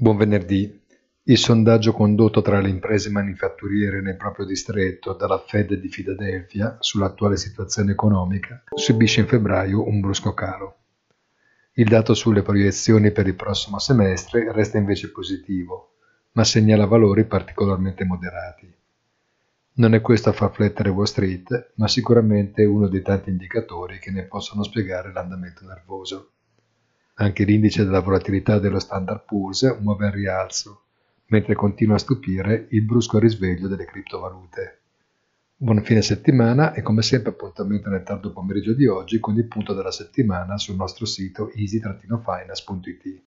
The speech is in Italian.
Buon venerdì. Il sondaggio condotto tra le imprese manifatturiere nel proprio distretto dalla Fed di Filadelfia sull'attuale situazione economica subisce in febbraio un brusco calo. Il dato sulle proiezioni per il prossimo semestre resta invece positivo, ma segnala valori particolarmente moderati. Non è questo a far flettere Wall Street, ma sicuramente uno dei tanti indicatori che ne possono spiegare l'andamento nervoso. Anche l'indice della volatilità dello Standard Poor's muove al rialzo, mentre continua a stupire il brusco risveglio delle criptovalute. Buon fine settimana e come sempre appuntamento nel tardo pomeriggio di oggi con il punto della settimana sul nostro sito easy-finance.it.